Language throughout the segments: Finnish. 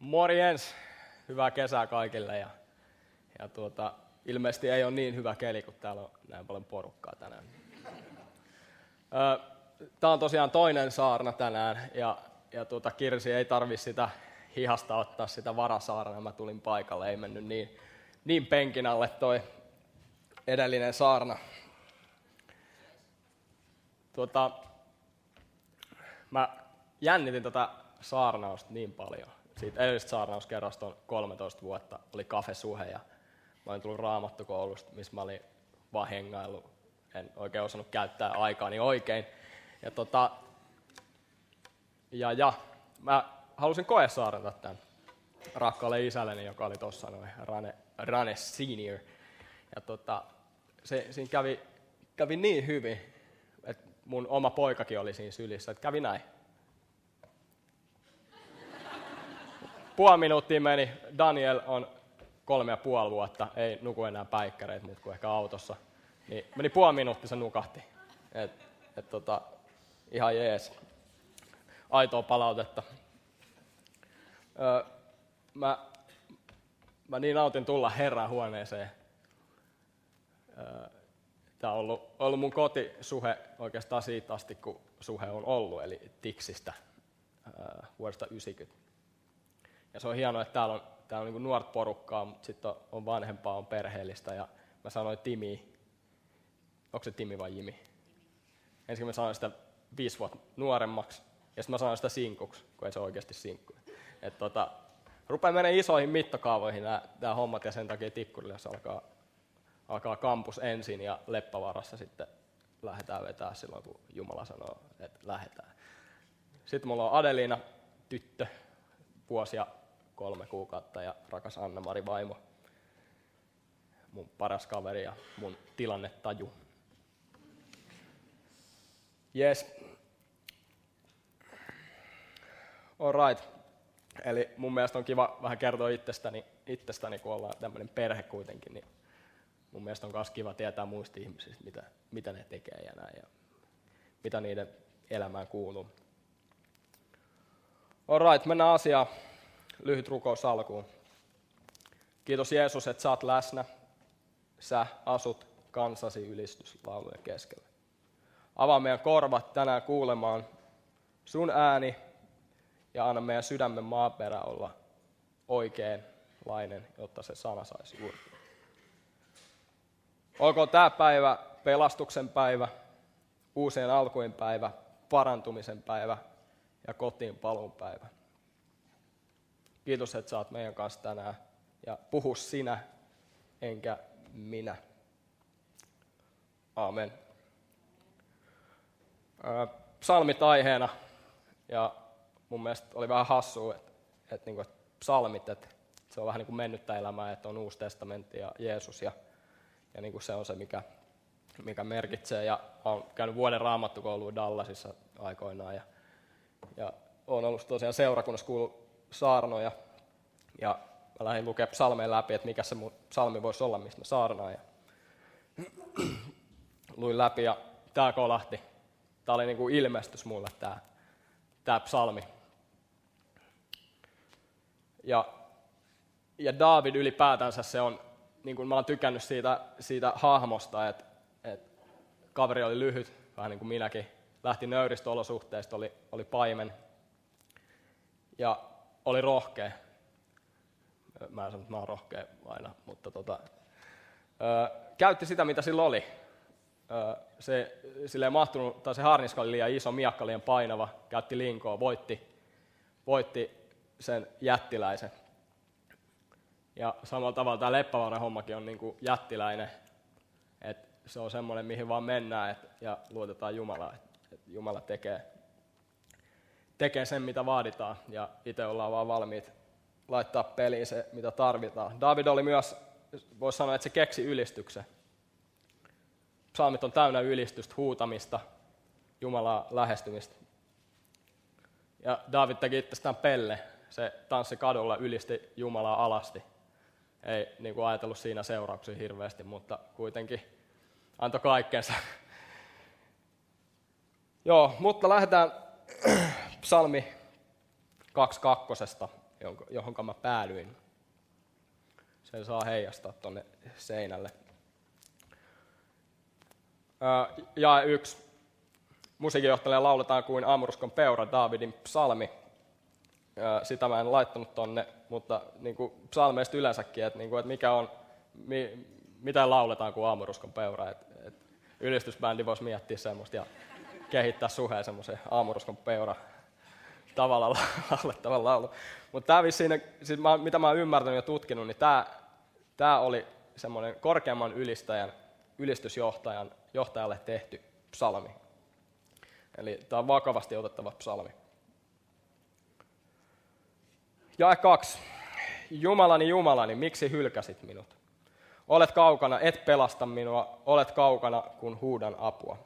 Morjens! Hyvää kesää kaikille. Ja, ja tuota, ilmeisesti ei ole niin hyvä keli, kun täällä on näin paljon porukkaa tänään. Tämä on tosiaan toinen saarna tänään ja, ja tuota, Kirsi ei tarvi sitä hihasta ottaa sitä varasaarna. Mä tulin paikalle, ei mennyt niin, niin penkin alle toi edellinen saarna. Tuota, mä jännitin tätä saarnausta niin paljon. Siitä edellisestä saarnauskerrasta on 13 vuotta, oli kafesuhe ja mä olin tullut raamattokoulusta, missä mä olin vaan hengaillut. En oikein osannut käyttää aikaani oikein. Ja, tota, ja, ja mä halusin koesaarnata tämän rakkaalle isälleni, joka oli tuossa noin Rane, Rane Senior. Ja tota, se, siinä kävi, kävi niin hyvin, että mun oma poikakin oli siinä sylissä, että kävi näin. Puoli minuuttia meni. Daniel on kolme ja puoli vuotta, ei nuku enää päikkäreitä, mutta kuin ehkä autossa. Niin meni puoli minuuttia, se nukahti. Et, et tota, ihan jees. Aitoa palautetta. Öö, mä, mä niin nautin tulla Herran huoneeseen. Tämä on ollut, ollut mun kotisuhe oikeastaan siitä asti, kun suhe on ollut, eli Tiksistä öö, vuodesta 90. Ja se on hienoa, että täällä on, täällä on niin nuort porukkaa, mutta sitten on, vanhempaa, on perheellistä. Ja mä sanoin Timi, onko se Timi vai Jimi? Ensin mä sanoin sitä viisi vuotta nuoremmaksi, ja sitten mä sanoin sitä sinkuksi, kun ei se oikeasti sinkku. Et tota, rupeaa menemään isoihin mittakaavoihin nämä hommat, ja sen takia Tikkurille alkaa, alkaa kampus ensin, ja Leppävarassa sitten lähdetään vetää silloin, kun Jumala sanoo, että lähdetään. Sitten mulla on Adelina, tyttö, vuosia kolme kuukautta ja rakas Anna-Mari vaimo, mun paras kaveri ja mun tilannetaju. Yes. All right. Eli mun mielestä on kiva vähän kertoa itsestäni, itsestäni kun ollaan tämmöinen perhe kuitenkin, niin mun mielestä on myös kiva tietää muista ihmisistä, mitä, mitä ne tekee ja näin, ja mitä niiden elämään kuuluu. All right, mennään asiaan lyhyt rukous alkuun. Kiitos Jeesus, että saat läsnä. Sä asut kansasi ylistyslaulujen keskellä. Avaa meidän korvat tänään kuulemaan sun ääni ja anna meidän sydämen maaperä olla oikeanlainen, jotta se sana saisi juuri. Olkoon tämä päivä pelastuksen päivä, uusien alkujen päivä, parantumisen päivä ja kotiin paluun päivä. Kiitos, että saat meidän kanssa tänään. Ja puhu sinä, enkä minä. Amen. Psalmit aiheena. Ja mun mielestä oli vähän hassua, että, että, niin kuin, että psalmit, että se on vähän niin kuin mennyttä elämää, että on Uusi testamentti ja Jeesus. Ja, ja niin kuin se on se, mikä, mikä merkitsee. Ja olen käynyt vuoden raamattukouluun Dallasissa aikoinaan. Ja, ja olen ollut tosiaan seurakunnassa kuullut saarnoja. Ja mä lähdin lukemaan psalmeen läpi, että mikä se mun psalmi voisi olla, mistä mä saarnaan. Ja luin läpi ja tämä kolahti. Tämä oli niin kuin ilmestys mulle, tämä, tämä psalmi. Ja, ja David ylipäätänsä se on, niin kuin mä olen tykännyt siitä, siitä hahmosta, että, että kaveri oli lyhyt, vähän niin kuin minäkin. Lähti nöyristä olosuhteista, oli, oli paimen. Ja oli rohkea. Mä en sano, että mä oon rohkea aina, mutta tota, ö, käytti sitä, mitä sillä oli. Ö, se, sille ei mahtunut, tai se harniska oli liian iso, miakka liian painava, käytti linkoa, voitti, voitti sen jättiläisen. Ja samalla tavalla tämä leppävaaran hommakin on niin kuin jättiläinen, että se on semmoinen, mihin vaan mennään et, ja luotetaan Jumalaa, että et Jumala tekee tekee sen, mitä vaaditaan, ja itse ollaan vaan valmiit laittaa peliin se, mitä tarvitaan. David oli myös, voisi sanoa, että se keksi ylistyksen. Psalmit on täynnä ylistystä, huutamista, Jumalaa lähestymistä. Ja David teki itsestään pelle. Se tanssi kadulla, ylisti Jumalaa alasti. Ei niin kuin ajatellut siinä seurauksia hirveästi, mutta kuitenkin antoi kaikkensa. Joo, mutta lähdetään psalmi 22. johon mä päädyin. Sen saa heijastaa tuonne seinälle. Ja yksi. Musiikinjohtajalle lauletaan kuin Aamuruskon peura, Davidin psalmi. Sitä mä en laittanut tonne, mutta niin kuin psalmeista yleensäkin, että, niin kuin, että mikä on, mi, mitä lauletaan kuin Aamuruskon peura. Että, että ylistysbändi voisi miettiä semmoista ja kehittää suheen semmoisen Aamuruskon peura tavalla laulettavan laulu. Mutta tämä vissiin, siis mä, mitä mä oon ymmärtänyt ja tutkinut, niin tämä, tämä oli semmoinen korkeamman ylistäjän, ylistysjohtajan johtajalle tehty psalmi. Eli tämä on vakavasti otettava psalmi. Jae kaksi. Jumalani, Jumalani, miksi hylkäsit minut? Olet kaukana, et pelasta minua, olet kaukana, kun huudan apua.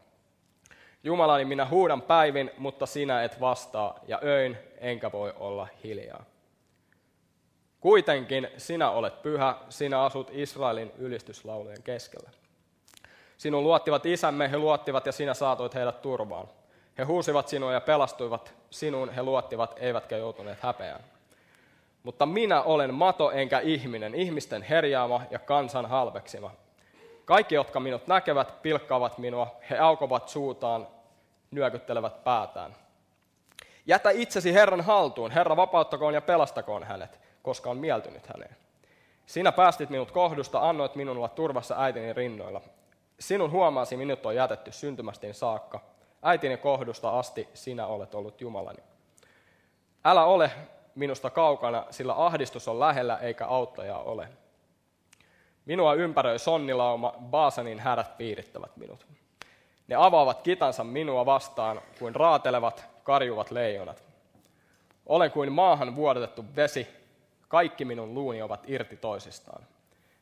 Jumalani, minä huudan päivin, mutta sinä et vastaa, ja öin enkä voi olla hiljaa. Kuitenkin sinä olet pyhä, sinä asut Israelin ylistyslaulujen keskellä. Sinun luottivat isämme, he luottivat ja sinä saatoit heidät turvaan. He huusivat sinua ja pelastuivat sinuun, he luottivat, eivätkä joutuneet häpeään. Mutta minä olen mato enkä ihminen, ihmisten herjaama ja kansan halveksima. Kaikki, jotka minut näkevät, pilkkaavat minua, he aukovat suutaan, nyökyttelevät päätään. Jätä itsesi Herran haltuun, Herra vapauttakoon ja pelastakoon hänet, koska on mieltynyt häneen. Sinä päästit minut kohdusta, annoit minun olla turvassa äitini rinnoilla. Sinun huomaasi minut on jätetty syntymästiin saakka. Äitini kohdusta asti sinä olet ollut Jumalani. Älä ole minusta kaukana, sillä ahdistus on lähellä eikä auttajaa ole. Minua ympäröi sonnilauma, Baasanin härät piirittävät minut. Ne avaavat kitansa minua vastaan kuin raatelevat, karjuvat leijonat. Olen kuin maahan vuodatettu vesi, kaikki minun luuni ovat irti toisistaan.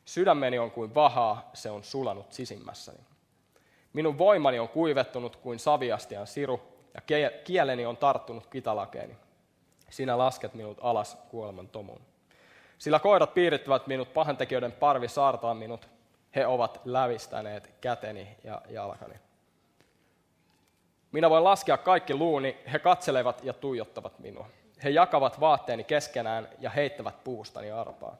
Sydämeni on kuin vahaa, se on sulanut sisimmässäni. Minun voimani on kuivettunut kuin saviastian siru, ja kieleni on tarttunut kitalakeeni. Sinä lasket minut alas kuoleman tomuun. Sillä koirat piirittävät minut, pahantekijöiden parvi saartaa minut. He ovat lävistäneet käteni ja jalkani. Minä voin laskea kaikki luuni, he katselevat ja tuijottavat minua. He jakavat vaatteeni keskenään ja heittävät puustani arpaa.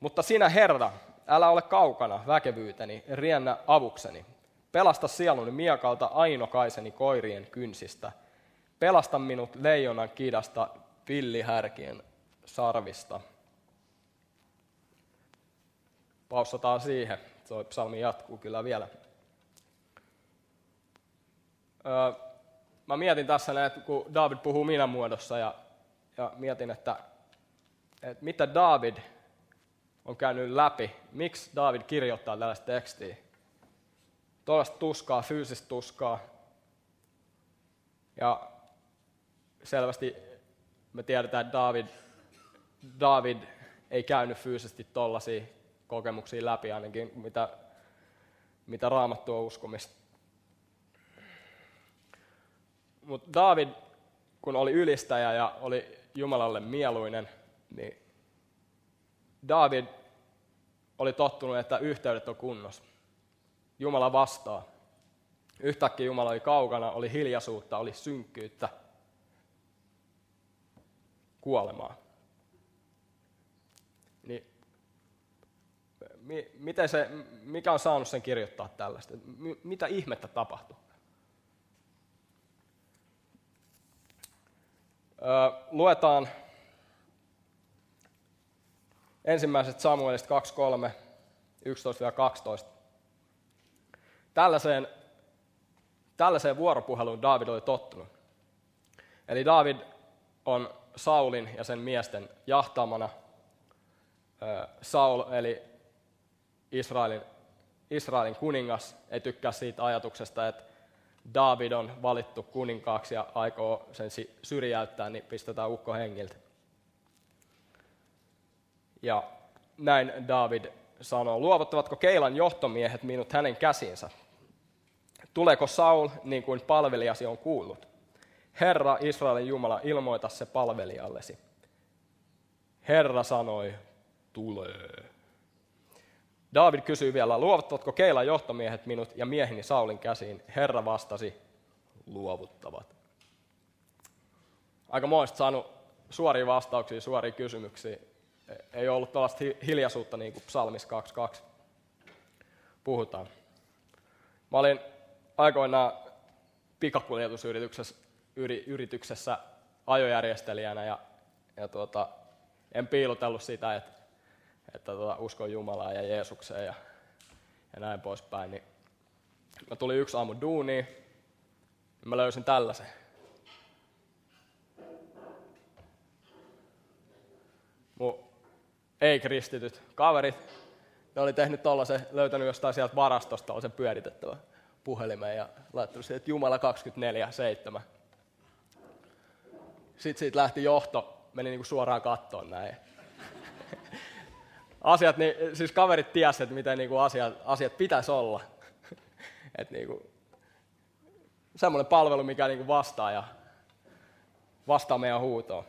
Mutta sinä, Herra, älä ole kaukana väkevyyteni, riennä avukseni. Pelasta sieluni miekalta ainokaiseni koirien kynsistä. Pelasta minut leijonan kidasta, villihärkien sarvista. Paussataan siihen. Tuo psalmi jatkuu kyllä vielä. Öö, mä mietin tässä, että kun David puhuu minä muodossa ja, ja mietin, että, että mitä David on käynyt läpi, miksi David kirjoittaa tällaista tekstiä. Tuollaista tuskaa, fyysistä tuskaa. Ja selvästi me tiedetään, että David, David ei käynyt fyysisesti tollaisia kokemuksia läpi ainakin, mitä, mitä raamattu on uskomista. Mutta David, kun oli ylistäjä ja oli Jumalalle mieluinen, niin David oli tottunut, että yhteydet on kunnossa. Jumala vastaa. Yhtäkkiä Jumala oli kaukana, oli hiljaisuutta, oli synkkyyttä, kuolemaa. Niin, miten se, mikä on saanut sen kirjoittaa tällaista? Mitä ihmettä tapahtuu? Luetaan ensimmäiset Samuelista 2.3, 11-12. Tällaiseen, tällaiseen vuoropuheluun David oli tottunut. Eli David on Saulin ja sen miesten jahtaamana. Saul, eli Israelin, Israelin kuningas, ei tykkää siitä ajatuksesta, että David on valittu kuninkaaksi ja aikoo sen syrjäyttää, niin pistetään ukko hengiltä. Ja näin David sanoo, luovuttavatko Keilan johtomiehet minut hänen käsinsä? Tuleeko Saul niin kuin palvelijasi on kuullut? Herra Israelin Jumala, ilmoita se palvelijallesi. Herra sanoi, tulee. David kysyi vielä, luovuttavatko Keilan johtomiehet minut ja mieheni Saulin käsiin? Herra vastasi, luovuttavat. Aika moista saanut suoria vastauksia, suoria kysymyksiä. Ei ollut tällaista hiljaisuutta niin kuin psalmis 22 puhutaan. Mä olin aikoinaan pikakuljetusyrityksessä yrityksessä ajojärjestelijänä ja, ja tuota, en piilotellut sitä, että, että tuota, uskon Jumalaa ja Jeesukseen ja, ja näin poispäin. Niin mä tulin yksi aamu duuniin ja mä löysin tällaisen. Mun ei-kristityt kaverit, ne oli tehnyt tollasen, löytänyt jostain sieltä varastosta tollasen pyöritettävän puhelimeen ja laittanut siihen, että Jumala 24-7. Sitten siitä lähti johto, meni niinku suoraan kattoon näin. Asiat, niin, siis kaverit tiesivät, että miten niinku asiat, asiat pitäisi olla. Et niinku, semmoinen palvelu, mikä niinku vastaa, ja vastaa meidän huutoon.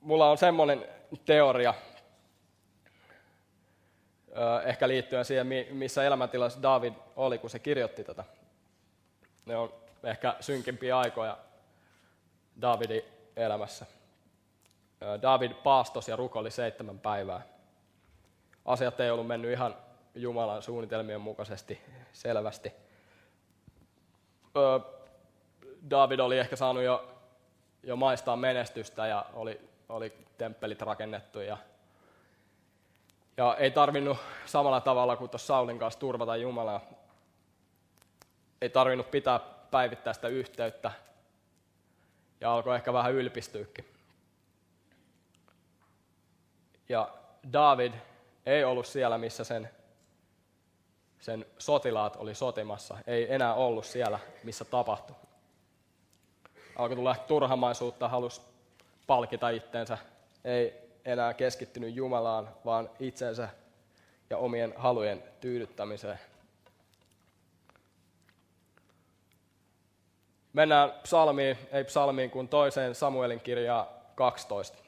Mulla on semmoinen teoria, ehkä liittyen siihen, missä elämäntilassa David oli, kun se kirjoitti tätä. Ne on ehkä synkimpiä aikoja Davidin elämässä. David paastos ja rukoili seitsemän päivää. Asiat ei ollut mennyt ihan Jumalan suunnitelmien mukaisesti selvästi. David oli ehkä saanut jo, jo maistaa menestystä ja oli, oli temppelit rakennettu ja ja ei tarvinnut samalla tavalla kuin tuossa Saulin kanssa turvata Jumalaa. Ei tarvinnut pitää päivittäistä yhteyttä. Ja alkoi ehkä vähän ylpistyykin. Ja David ei ollut siellä, missä sen, sen sotilaat oli sotimassa. Ei enää ollut siellä, missä tapahtui. Alkoi tulla turhamaisuutta, halusi palkita itteensä. Ei enää keskittynyt Jumalaan, vaan itsensä ja omien halujen tyydyttämiseen. Mennään psalmiin, ei psalmiin, kuin toiseen Samuelin kirjaa 12.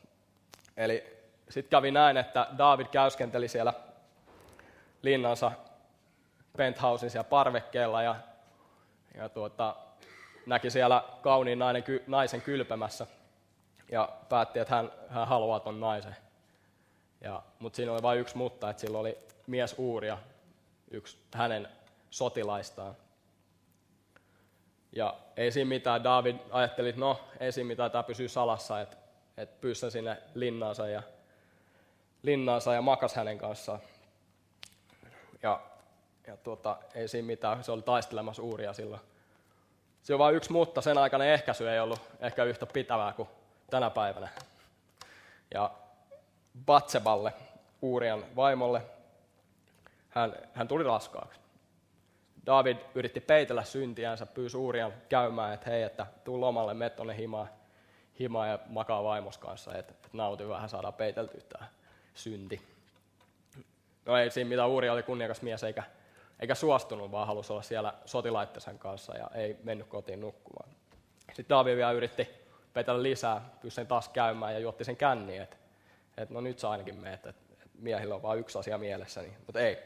Eli sitten kävi näin, että David käyskenteli siellä linnansa penthousin siellä parvekkeella ja, ja tuota, näki siellä kauniin nainen, naisen kylpemässä ja päätti, että hän, hän haluaa ton naisen. Ja, mutta siinä oli vain yksi mutta, että sillä oli mies Uuria, yksi hänen sotilaistaan. Ja ei siinä mitään, David ajatteli, että no, ei siinä mitään, tämä pysyy salassa, että, että pyyssä sinne linnaansa ja, linnaansa ja makas hänen kanssaan. Ja, ja tuota, ei siinä mitään, se oli taistelemassa Uuria silloin. Se on vain yksi mutta, sen aikana ehkäisy ei ollut ehkä yhtä pitävää kuin tänä päivänä. Ja Batseballe, Uurian vaimolle, hän, hän tuli raskaaksi. David yritti peitellä syntiänsä, pyysi Uurian käymään, että hei, että tuu lomalle, mene tuonne himaan, himaa ja makaa vaimos kanssa, että, että nauti vähän, saadaan peiteltyä tämä synti. No ei siinä mitään, Uuri oli kunniakas mies eikä, eikä suostunut, vaan halusi olla siellä sotilaittensa kanssa ja ei mennyt kotiin nukkumaan. Sitten David vielä yritti petellä lisää, pyysi taas käymään ja juotti sen känniin, että, että no nyt sä ainakin meet, että, että miehillä on vain yksi asia mielessä. Niin, mutta ei,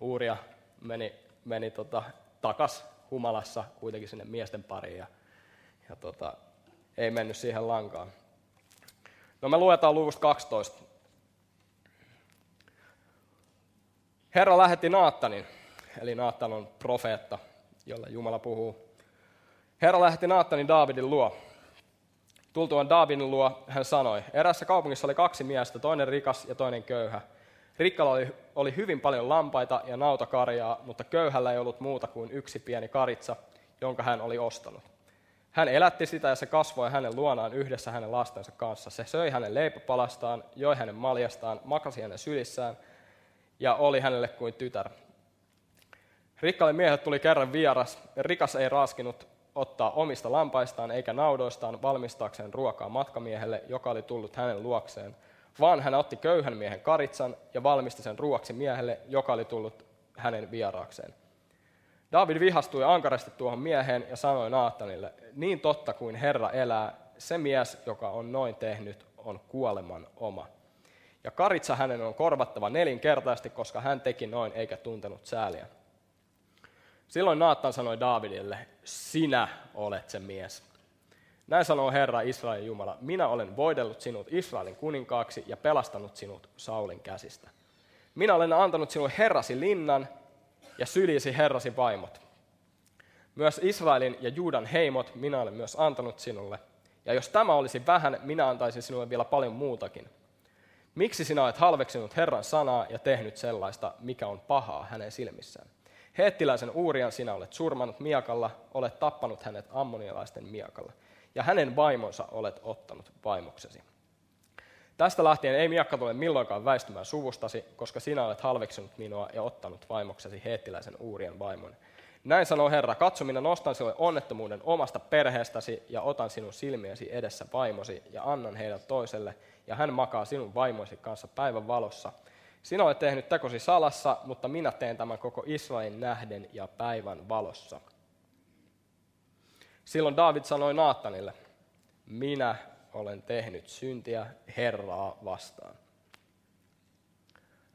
Uuria meni, meni tota, takas humalassa kuitenkin sinne miesten pariin ja, ja tota, ei mennyt siihen lankaan. No me luetaan luvusta 12. Herra lähetti Naattanin, eli Naattan on profeetta, jolle Jumala puhuu. Herra lähetti Naattanin Daavidin luo. Tultuaan Davidin luo hän sanoi, erässä kaupungissa oli kaksi miestä, toinen rikas ja toinen köyhä. Rikkalla oli, oli hyvin paljon lampaita ja nautakarjaa, mutta köyhällä ei ollut muuta kuin yksi pieni karitsa, jonka hän oli ostanut. Hän elätti sitä ja se kasvoi hänen luonaan yhdessä hänen lastensa kanssa. Se söi hänen leipäpalastaan, joi hänen maljastaan, makasi hänen sylissään ja oli hänelle kuin tytär. Rikkalle miehet tuli kerran vieras. Rikas ei raskinut ottaa omista lampaistaan eikä naudoistaan valmistaakseen ruokaa matkamiehelle, joka oli tullut hänen luokseen, vaan hän otti köyhän miehen karitsan ja valmisti sen ruoksi miehelle, joka oli tullut hänen vieraakseen. David vihastui ankarasti tuohon mieheen ja sanoi Naatanille, niin totta kuin Herra elää, se mies, joka on noin tehnyt, on kuoleman oma. Ja karitsa hänen on korvattava nelinkertaisesti, koska hän teki noin eikä tuntenut sääliä. Silloin Naattan sanoi Davidille, sinä olet se mies. Näin sanoo Herra Israelin Jumala, minä olen voidellut sinut Israelin kuninkaaksi ja pelastanut sinut Saulin käsistä. Minä olen antanut sinulle herrasi linnan ja syliisi herrasi vaimot. Myös Israelin ja Juudan heimot minä olen myös antanut sinulle. Ja jos tämä olisi vähän, minä antaisin sinulle vielä paljon muutakin. Miksi sinä olet halveksinut Herran sanaa ja tehnyt sellaista, mikä on pahaa hänen silmissään? Heettiläisen Uurian sinä olet surmannut miakalla, olet tappanut hänet ammonialaisten miakalla, ja hänen vaimonsa olet ottanut vaimoksesi. Tästä lähtien ei miakka tule milloinkaan väistymään suvustasi, koska sinä olet halveksinut minua ja ottanut vaimoksesi heettiläisen Uurian vaimon. Näin sanoo Herra, katso minä nostan sinulle onnettomuuden omasta perheestäsi ja otan sinun silmiesi edessä vaimosi ja annan heidät toiselle, ja hän makaa sinun vaimoisi kanssa päivän valossa. Sinä olet tehnyt tekosi salassa, mutta minä teen tämän koko Israelin nähden ja päivän valossa. Silloin David sanoi Naatanille, minä olen tehnyt syntiä Herraa vastaan.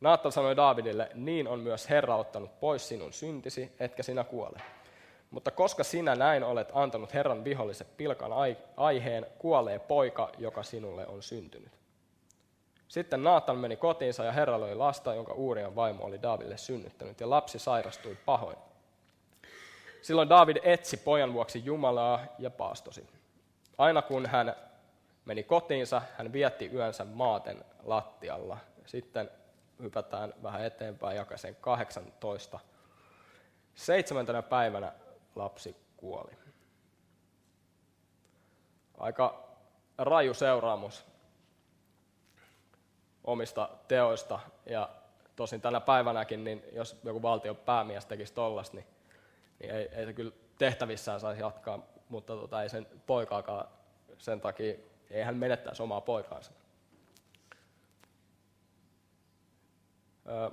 Naattan sanoi Davidille, niin on myös Herra ottanut pois sinun syntisi, etkä sinä kuole. Mutta koska sinä näin olet antanut Herran viholliset pilkan aiheen, kuolee poika, joka sinulle on syntynyt. Sitten Naatan meni kotiinsa ja Herra löi lasta, jonka Uurian vaimo oli Davidille synnyttänyt, ja lapsi sairastui pahoin. Silloin David etsi pojan vuoksi Jumalaa ja paastosi. Aina kun hän meni kotiinsa, hän vietti yönsä maaten lattialla. Sitten hypätään vähän eteenpäin jakaseen 18. Seitsemäntenä päivänä lapsi kuoli. Aika raju seuraamus omista teoista. Ja tosin tänä päivänäkin, niin jos joku valtion päämies tekisi tollasta, niin, niin ei, ei se kyllä tehtävissään saisi jatkaa, mutta tota, ei sen poikaakaan sen takia, ei hän menettäisi omaa poikaansa.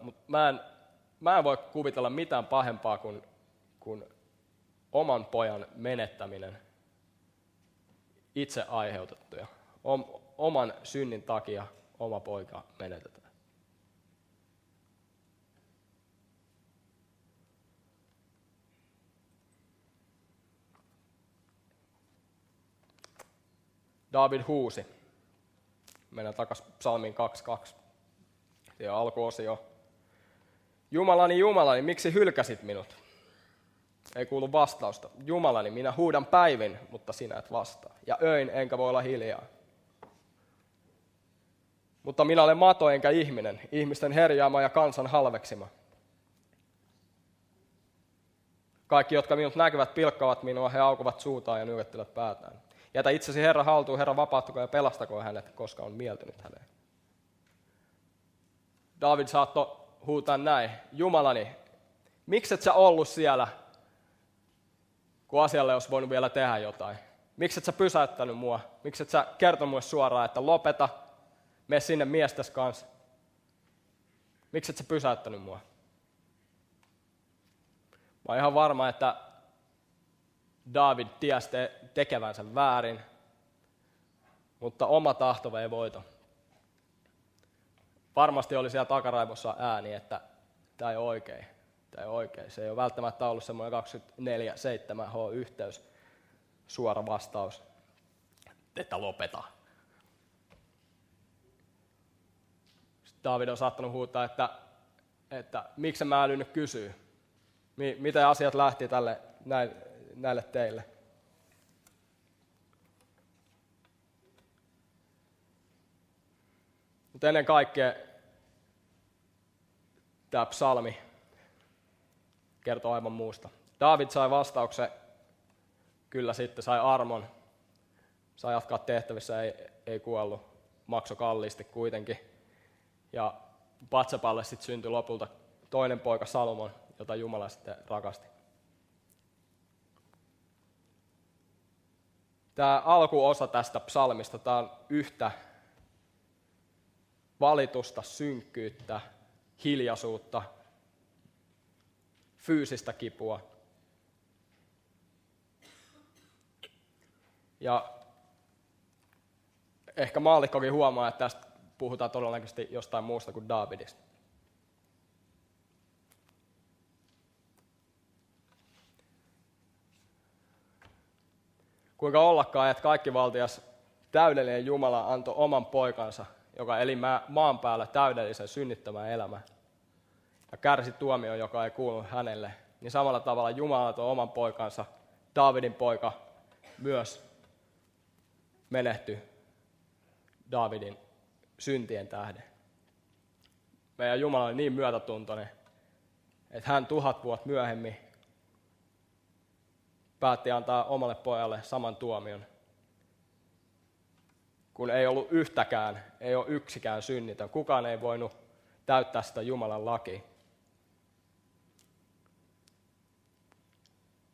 Mutta mä en, mä en voi kuvitella mitään pahempaa kuin, kuin oman pojan menettäminen itse aiheutettuja. Om, oman synnin takia oma poika menetetään. David huusi. Mennään takaisin psalmiin 2.2 ja alkuosio. Jumalani, Jumalani, miksi hylkäsit minut? Ei kuulu vastausta. Jumalani, minä huudan päivin, mutta sinä et vastaa. Ja öin, enkä voi olla hiljaa. Mutta minä olen mato enkä ihminen, ihmisten herjaama ja kansan halveksima. Kaikki, jotka minut näkyvät, pilkkavat minua, he aukuvat suutaan ja nyökyttelevät päätään. Jätä itsesi Herra haltuun, Herra vapauttakoon ja pelastako hänet, koska on mieltynyt häneen. David saattoi huutaa näin, Jumalani, miksi et sä ollut siellä, kun asialle olisi voinut vielä tehdä jotain? Miksi et sä pysäyttänyt mua? Miksi et sä kertonut mulle suoraan, että lopeta, mene sinne miestäs kanssa? Miksi et sä pysäyttänyt mua? Mä oon ihan varma, että David tiesi tekevänsä väärin, mutta oma tahto vei voiton varmasti oli siellä takaraivossa ääni, että tämä ei ole oikein. Tämä ei ole oikein. Se ei ole välttämättä ollut semmoinen 24-7H-yhteys, suora vastaus, että lopeta. David on saattanut huutaa, että, että miksi mä älyn nyt kysyä. Miten asiat lähti tälle, näille teille? Mutta ennen kaikkea tämä psalmi kertoo aivan muusta. David sai vastauksen, kyllä sitten sai armon, sai jatkaa tehtävissä, ei, ei kuollut, makso kalliisti kuitenkin. Ja Patsapalle sitten syntyi lopulta toinen poika Salomon, jota Jumala sitten rakasti. Tämä alkuosa tästä psalmista, tämä on yhtä valitusta, synkkyyttä, hiljaisuutta, fyysistä kipua. Ja ehkä maallikkokin huomaa, että tästä puhutaan todennäköisesti jostain muusta kuin Davidista. Kuinka ollakaan, että kaikki valtias täydellinen Jumala antoi oman poikansa, joka eli maan päällä täydellisen synnittämään elämän ja kärsi tuomio, joka ei kuulu hänelle, niin samalla tavalla Jumala antoi oman poikansa, Daavidin poika, myös menehtyi Daavidin syntien tähden. Meidän Jumala oli niin myötätuntoinen, että hän tuhat vuotta myöhemmin päätti antaa omalle pojalle saman tuomion, kun ei ollut yhtäkään, ei ole yksikään synnitön. Kukaan ei voinut täyttää sitä Jumalan lakia.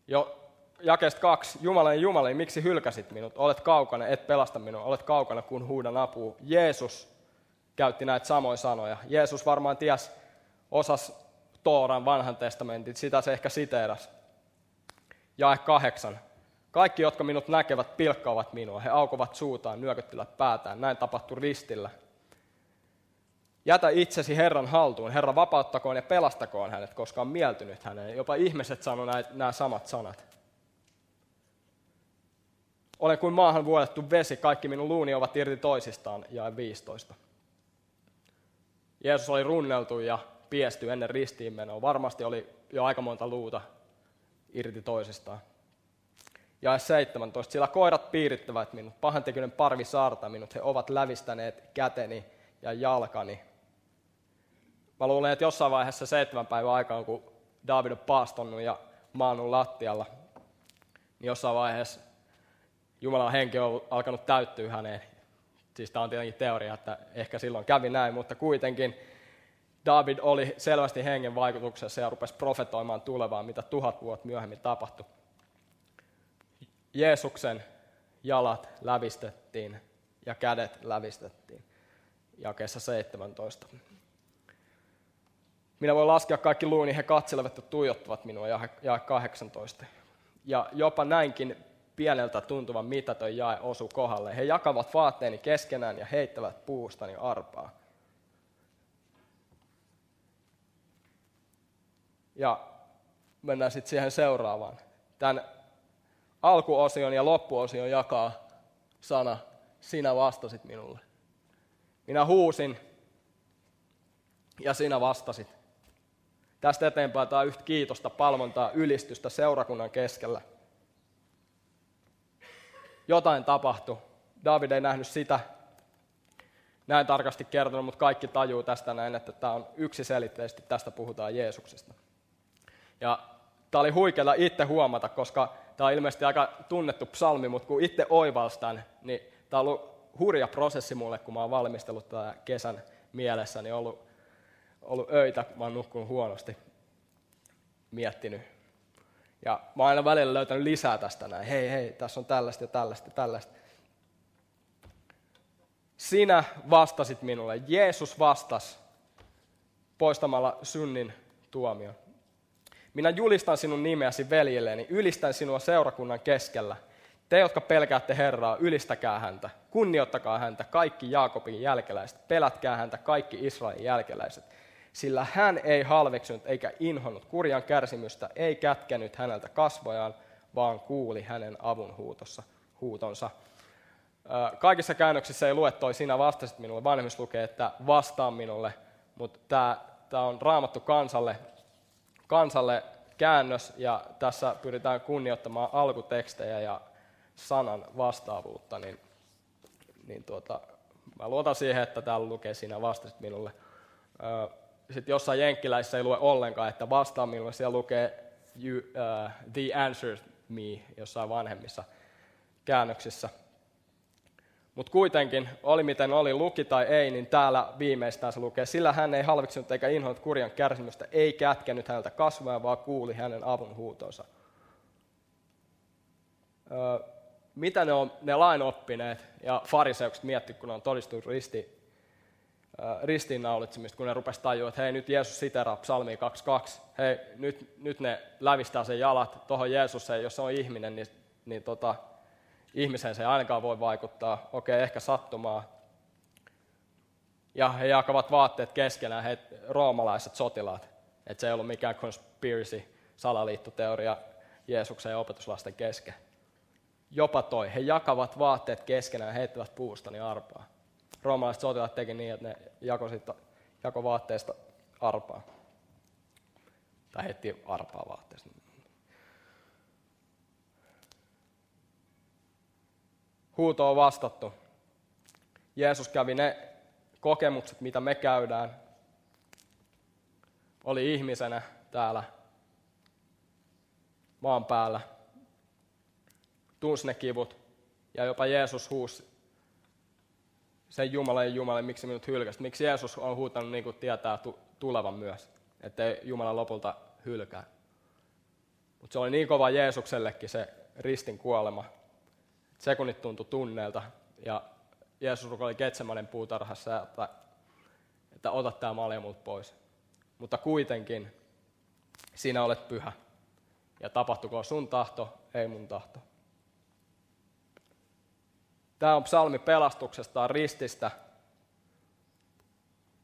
Jo jakesta kaksi, Jumala Jumala, miksi hylkäsit minut? Olet kaukana, et pelasta minua, olet kaukana, kun huudan apua. Jeesus käytti näitä samoja sanoja. Jeesus varmaan ties, osas Tooran vanhan testamentin, sitä se ehkä siteeras. Jae kahdeksan. Kaikki, jotka minut näkevät, pilkkaavat minua. He aukovat suutaan, nyökyttelevät päätään. Näin tapahtui ristillä. Jätä itsesi Herran haltuun. Herra vapauttakoon ja pelastakoon hänet, koska on mieltynyt häneen. Jopa ihmiset sanoivat nämä samat sanat. Olen kuin maahan vuodettu vesi, kaikki minun luuni ovat irti toisistaan, ja 15. Jeesus oli runneltu ja piesty ennen ristiinmenoa. Varmasti oli jo aika monta luuta irti toisistaan. Ja 17. Sillä koirat piirittävät minut, pahantekijöiden parvi saarta minut, he ovat lävistäneet käteni ja jalkani. Mä luulen, että jossain vaiheessa seitsemän päivän aikaan, kun David on paastonnut ja maannut lattialla, niin jossain vaiheessa Jumalan henki on alkanut täyttyä häneen. Siis tämä on tietenkin teoria, että ehkä silloin kävi näin, mutta kuitenkin David oli selvästi hengen vaikutuksessa ja rupesi profetoimaan tulevaa, mitä tuhat vuotta myöhemmin tapahtui. Jeesuksen jalat lävistettiin ja kädet lävistettiin. Jakeessa 17. Minä voin laskea kaikki luuni, he katselevat ja tuijottavat minua, ja 18. Ja jopa näinkin pieneltä tuntuva mitaton jae osu kohdalle. He jakavat vaatteeni keskenään ja heittävät puustani arpaa. Ja mennään sitten siihen seuraavaan. Tämän alkuosion ja loppuosion jakaa sana, sinä vastasit minulle. Minä huusin ja sinä vastasit. Tästä eteenpäin tämä yhtä kiitosta, palvontaa, ylistystä seurakunnan keskellä – jotain tapahtui. David ei nähnyt sitä näin tarkasti kertonut, mutta kaikki tajuu tästä näin, että tämä on yksiselitteisesti, tästä puhutaan Jeesuksesta. Ja tämä oli huikeaa itse huomata, koska tämä on ilmeisesti aika tunnettu psalmi, mutta kun itse oivalstan, niin tämä on ollut hurja prosessi mulle, kun mä oon valmistellut tätä kesän mielessä, niin ollut, ollut öitä, mä oon nukkunut huonosti, miettinyt ja mä oon aina välillä löytänyt lisää tästä näin. Hei, hei, tässä on tällaista ja tällaista ja tällaista. Sinä vastasit minulle. Jeesus vastasi poistamalla synnin tuomion. Minä julistan sinun nimeäsi veljelleni, ylistän sinua seurakunnan keskellä. Te, jotka pelkäätte Herraa, ylistäkää häntä, kunnioittakaa häntä, kaikki Jaakobin jälkeläiset, pelätkää häntä, kaikki Israelin jälkeläiset sillä hän ei halveksunut eikä inhonnut kurjan kärsimystä, ei kätkenyt häneltä kasvojaan, vaan kuuli hänen avunhuutossa, huutonsa. Kaikissa käännöksissä ei lue toi, sinä vastasit minulle, vanhemmissa lukee, että vastaa minulle, mutta tämä, tämä on raamattu kansalle, kansalle käännös, ja tässä pyritään kunnioittamaan alkutekstejä ja sanan vastaavuutta, niin, niin tuota, mä luotan siihen, että täällä lukee, sinä vastasit minulle sitten jossain jenkkiläisissä ei lue ollenkaan, että vastaa minulle, siellä lukee you, uh, the answer me jossain vanhemmissa käännöksissä. Mutta kuitenkin, oli miten oli, luki tai ei, niin täällä viimeistään se lukee, sillä hän ei halveksinut eikä inhoinut kurjan kärsimystä, ei kätkenyt häneltä kasvoja, vaan kuuli hänen avun huutonsa. Öö, mitä ne on ne lainoppineet ja fariseukset mietti, kun ne on todistunut risti, ristiinnaulitsemista, kun ne rupesi tajua, että hei nyt Jeesus siteraa psalmia 22, hei nyt, nyt ne lävistää sen jalat tuohon Jeesukseen, jos se on ihminen, niin, niin tota, ihmiseen se ei ainakaan voi vaikuttaa, okei ehkä sattumaa. Ja he jakavat vaatteet keskenään, he roomalaiset sotilaat, että se ei ollut mikään conspiracy, salaliittoteoria Jeesuksen ja opetuslasten kesken. jopa toi. He jakavat vaatteet keskenään ja heittävät puustani arpaa. Roomalaiset sotilaat teki niin, että ne jako, siitä, jako vaatteesta arpaa. Tai heitti arpaa vaatteesta. Huuto on vastattu. Jeesus kävi ne kokemukset, mitä me käydään. Oli ihmisenä täällä maan päällä. Tunsi ne kivut. Ja jopa Jeesus huusi sen Jumala ja Jumala, miksi minut hylkäsit. Miksi Jeesus on huutanut niin kuin tietää tulevan myös, ettei Jumala lopulta hylkää. Mutta se oli niin kova Jeesuksellekin se ristin kuolema. Sekunnit tuntui tunneelta ja Jeesus oli Ketsemanen puutarhassa, että, että ota tämä malja multa pois. Mutta kuitenkin sinä olet pyhä. Ja tapahtuko sun tahto, ei mun tahto. Tämä on psalmi pelastuksesta, rististä.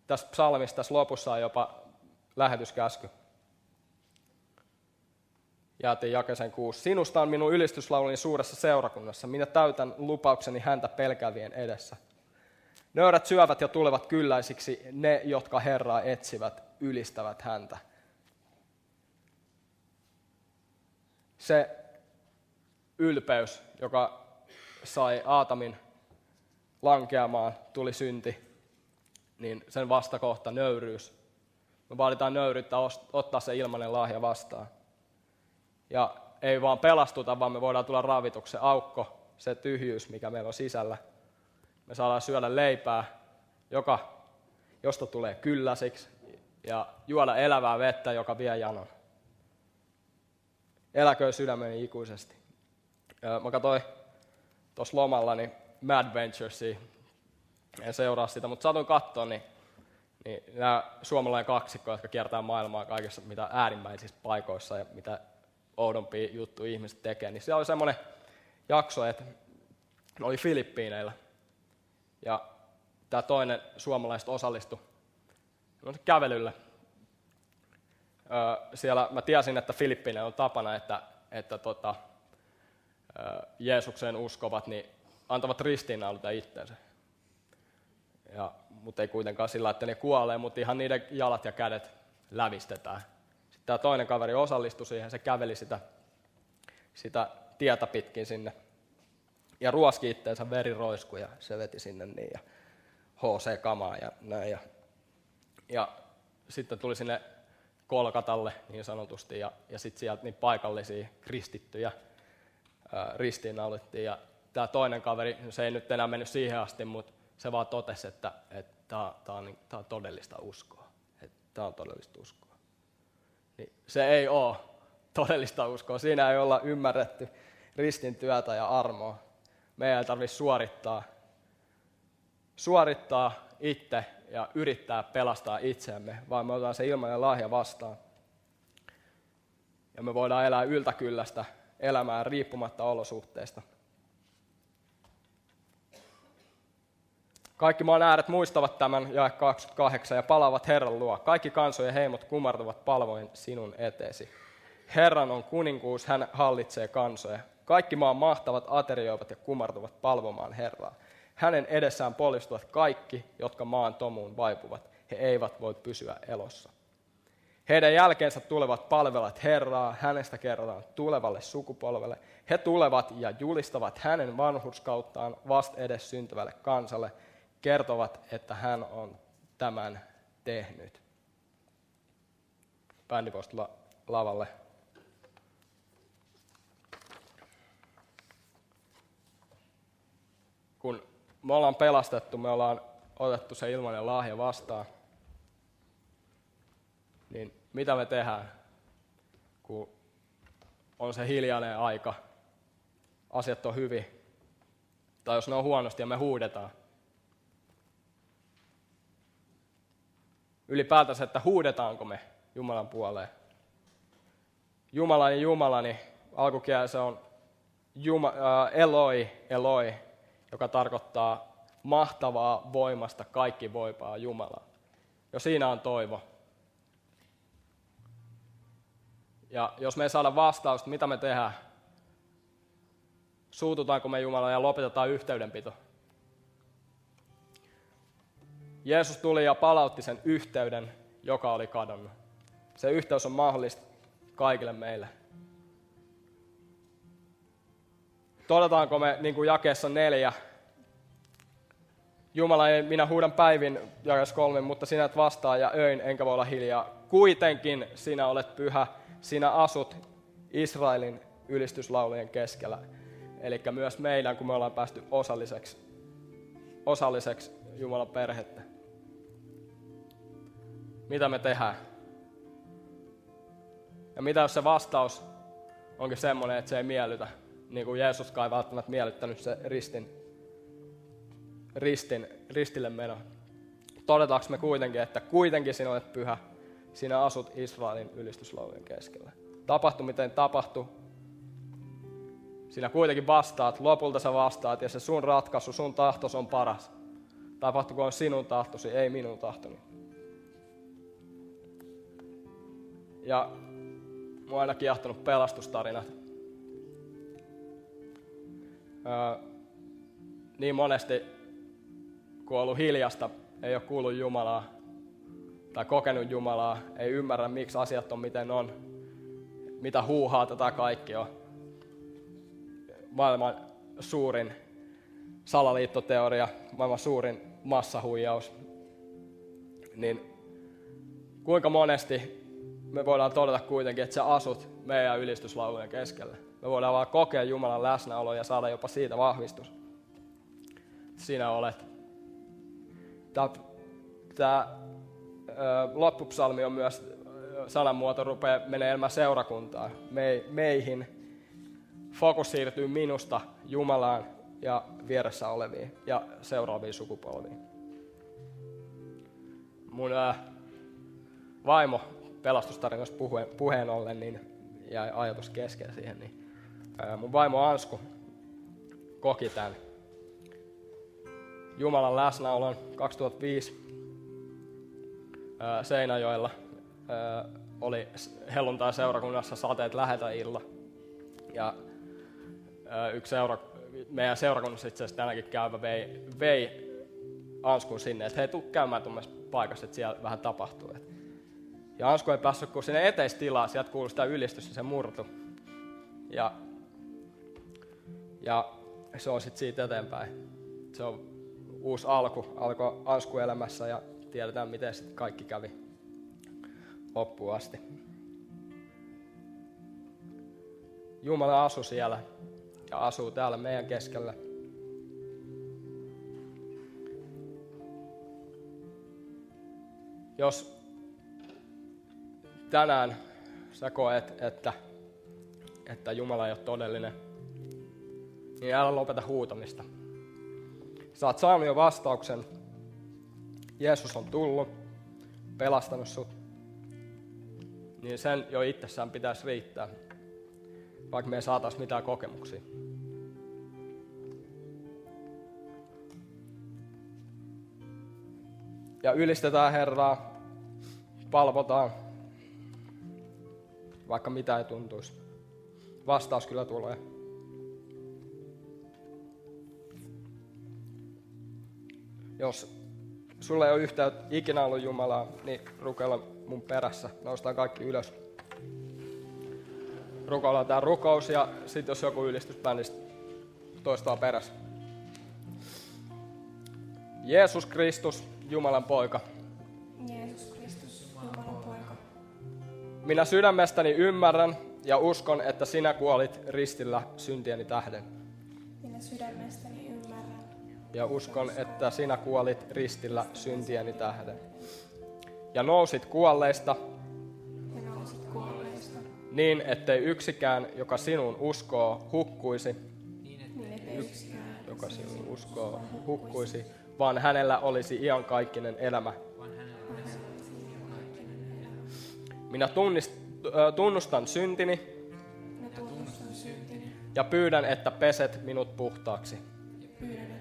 Tässä psalmissa tässä lopussa on jopa lähetyskäsky. Jäätiin jakesen kuusi. Sinusta on minun ylistyslauluni suuressa seurakunnassa. Minä täytän lupaukseni häntä pelkävien edessä. Nöyrät syövät ja tulevat kylläisiksi, ne, jotka Herraa etsivät, ylistävät häntä. Se ylpeys, joka sai Aatamin lankeamaan, tuli synti, niin sen vastakohta nöyryys. Me vaaditaan nöyryyttä ottaa se ilmainen lahja vastaan. Ja ei vaan pelastuta, vaan me voidaan tulla ravituksen aukko, se tyhjyys, mikä meillä on sisällä. Me saadaan syödä leipää, joka, josta tulee kylläsiksi, ja juoda elävää vettä, joka vie janon. Eläköön sydämeni ikuisesti. Mä katsoin tuossa lomalla niin Mad Venturesia, en seuraa sitä, mutta satuin katsoa, niin, niin nämä suomalainen kaksikko, jotka kiertää maailmaa kaikissa mitä äärimmäisissä paikoissa ja mitä oudompia juttuja ihmiset tekee, niin siellä oli semmoinen jakso, että ne oli Filippiineillä. Ja tämä toinen suomalaiset osallistui kävelylle. siellä mä tiesin, että Filippiineillä on tapana, että, että tota, Jeesukseen uskovat, niin antavat ristiinnauluta itsensä. Ja, mutta ei kuitenkaan sillä, että ne kuolee, mutta ihan niiden jalat ja kädet lävistetään. Sitten tämä toinen kaveri osallistui siihen, se käveli sitä, sitä tietä pitkin sinne. Ja ruoski itteensä veriroisku ja se veti sinne niin. Ja HC-kamaa ja näin. Ja, ja sitten tuli sinne Kolkatalle niin sanotusti ja, ja sitten sieltä niin paikallisia kristittyjä ristiinnaulittiin. Ja tämä toinen kaveri, se ei nyt enää mennyt siihen asti, mutta se vaan totesi, että, että tämä, tämä, on, tämä on todellista uskoa. Että tämä on todellista uskoa. Niin se ei ole todellista uskoa. Siinä ei olla ymmärretty ristin työtä ja armoa. Meidän ei tarvitse suorittaa, suorittaa itse ja yrittää pelastaa itseämme, vaan me otetaan se ilmainen lahja vastaan. Ja me voidaan elää yltäkyllästä elämää riippumatta olosuhteista. Kaikki maan ääret muistavat tämän, jae 28, ja palaavat Herran luo. Kaikki kansojen heimot kumartuvat palvoin sinun eteesi. Herran on kuninkuus, hän hallitsee kansoja. Kaikki maan mahtavat aterioivat ja kumartuvat palvomaan Herraa. Hänen edessään polistuvat kaikki, jotka maan tomuun vaipuvat. He eivät voi pysyä elossa. Heidän jälkeensä tulevat palvelat Herraa, hänestä kerrotaan tulevalle sukupolvelle. He tulevat ja julistavat hänen vanhurskauttaan vast edes syntyvälle kansalle, kertovat, että hän on tämän tehnyt. Bändi lavalle. Kun me ollaan pelastettu, me ollaan otettu se ilmainen lahja vastaan, niin mitä me tehdään, kun on se hiljainen aika, asiat on hyvin, tai jos ne on huonosti ja me huudetaan. Ylipäätänsä, että huudetaanko me Jumalan puoleen. Jumalani, Jumalani, alkukielessä on Juma, äh, Eloi, Eloi, joka tarkoittaa mahtavaa voimasta kaikki voipaa Jumalaa. Jo siinä on toivo. Ja jos me ei saada vastausta, mitä me tehdään? Suututaanko me Jumala ja lopetetaan yhteydenpito? Jeesus tuli ja palautti sen yhteyden, joka oli kadonnut. Se yhteys on mahdollista kaikille meille. Todetaanko me, niin kuin jakeessa neljä, Jumala ei, minä huudan päivin, jakeessa kolme, mutta sinä et vastaa ja öin, enkä voi olla hiljaa. Kuitenkin sinä olet pyhä, sinä asut Israelin ylistyslaulujen keskellä. Eli myös meidän, kun me ollaan päästy osalliseksi, osalliseksi Jumalan perhettä. Mitä me tehdään? Ja mitä jos se vastaus onkin semmoinen, että se ei miellytä, niin kuin Jeesuskaan ei välttämättä miellyttänyt se ristin, ristin, ristille meno. Todetaanko me kuitenkin, että kuitenkin sinä olet pyhä, sinä asut Israelin ylistyslaulujen keskellä. Tapahtu miten tapahtu, sinä kuitenkin vastaat, lopulta sä vastaat ja se sun ratkaisu, sun tahtos on paras. Tapahtukoon sinun tahtosi, ei minun tahtoni. Ja mua on aina kiehtonut pelastustarinat. Öö, niin monesti, kun on ollut hiljasta, ei ole kuullut Jumalaa tai kokenut Jumalaa, ei ymmärrä, miksi asiat on miten on, mitä huuhaa tätä kaikki on. Maailman suurin salaliittoteoria, maailman suurin massahuijaus. Niin kuinka monesti me voidaan todeta kuitenkin, että sä asut meidän ylistyslaulujen keskellä. Me voidaan vaan kokea Jumalan läsnäolo ja saada jopa siitä vahvistus. Sinä olet. Tämä loppupsalmi on myös, sanamuoto rupeaa menee enemmän seurakuntaan, me, meihin. Fokus siirtyy minusta Jumalaan ja vieressä oleviin ja seuraaviin sukupolviin. Mun ää, vaimo pelastustarinoista puheen, puheen ollen, niin jäi ajatus kesken siihen. Niin, ää, mun vaimo Ansku koki tämän Jumalan läsnäolon 2005 ää, Seinäjoella. Oli helluntai seurakunnassa sateet läheltä illa. Ja yksi seura, meidän seurakunnassa itse asiassa tänäkin käyvä vei, vei Anskun sinne, että hei, tuu käymään tuommoisessa paikassa, että siellä vähän tapahtuu. Ja Ansku ei päässyt kuin sinne eteistilaa, sieltä kuului sitä ylistystä, se murtu. Ja, ja se on sitten siitä eteenpäin. Se on uusi alku, alkoi Ansku elämässä ja tiedetään miten sitten kaikki kävi loppuun asti. Jumala asui siellä ja asuu täällä meidän keskellä. Jos tänään sä koet, että, että Jumala ei ole todellinen, niin älä lopeta huutamista. Oot saanut jo vastauksen. Jeesus on tullut, pelastanut sut. Niin sen jo itsessään pitäisi riittää, vaikka me ei saatais mitään kokemuksia. Ja ylistetään Herraa, palvotaan, vaikka mitä ei tuntuisi. Vastaus kyllä tulee. Jos sulle ei ole yhtään ikinä ollut Jumalaa, niin rukoilla mun perässä. Noustaan kaikki ylös. Rukoillaan tämä rukous ja sitten jos joku ylistysbändistä toistaa perässä. Jeesus Kristus, Jumalan poika. Minä sydämestäni ymmärrän ja uskon, että sinä kuolit ristillä syntieni tähden. Minä sydämestäni. Ja uskon, että sinä kuolit ristillä syntieni tähden. Ja nousit kuolleista. Ja nousit kuolleista. Niin, ettei yksikään, joka sinun uskoo, hukkuisi. Niin, ettei yksikään, joka sinun uskoo, hukkuisi, vaan hänellä olisi iankaikkinen elämä. Minä tunnist, tunnustan syntini, Minä tunnustan syntini ja pyydän, että peset minut puhtaaksi. ja pyydän,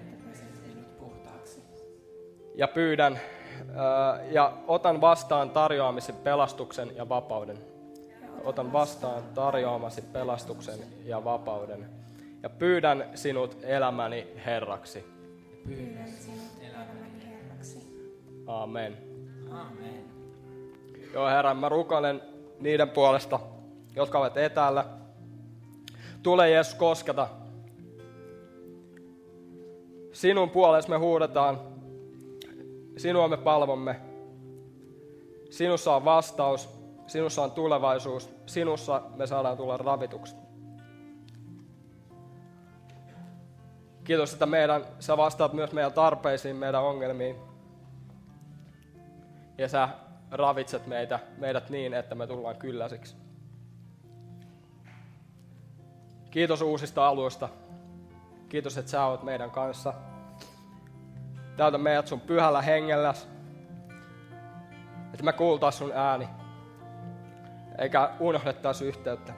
Ja pyydän ja otan vastaan tarjoamasi pelastuksen ja vapauden. Otan vastaan tarjoamasi pelastuksen ja vapauden. ja pyydän sinut elämäni Herraksi. Pyydän sinut elämäni Herraksi. Amen. Amen. Joo Herra, mä rukoilen niiden puolesta, jotka ovat etäällä. Tule Jeesus kosketa. Sinun puolesi me huudetaan. Sinua me palvomme. Sinussa on vastaus. Sinussa on tulevaisuus. Sinussa me saadaan tulla ravituksi. Kiitos, että meidän, sä vastaat myös meidän tarpeisiin, meidän ongelmiin. Ja sä ravitset meitä, meidät niin, että me tullaan kylläisiksi. Kiitos uusista aluista. Kiitos, että sä oot meidän kanssa. Täytä meidät sun pyhällä hengelläs. Että me kuultais sun ääni. Eikä unohdettais yhteyttä.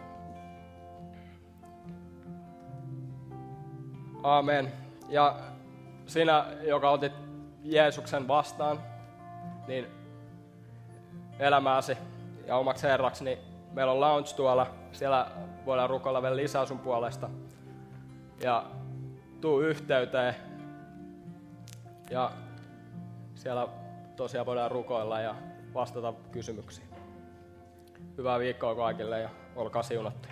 Amen. Ja sinä, joka otit Jeesuksen vastaan, niin elämääsi ja omaksi herraksi, niin meillä on lounge tuolla. Siellä voidaan rukoilla vielä lisää sun puolesta. Ja tuu yhteyteen. Ja siellä tosiaan voidaan rukoilla ja vastata kysymyksiin. Hyvää viikkoa kaikille ja olkaa siunattuja.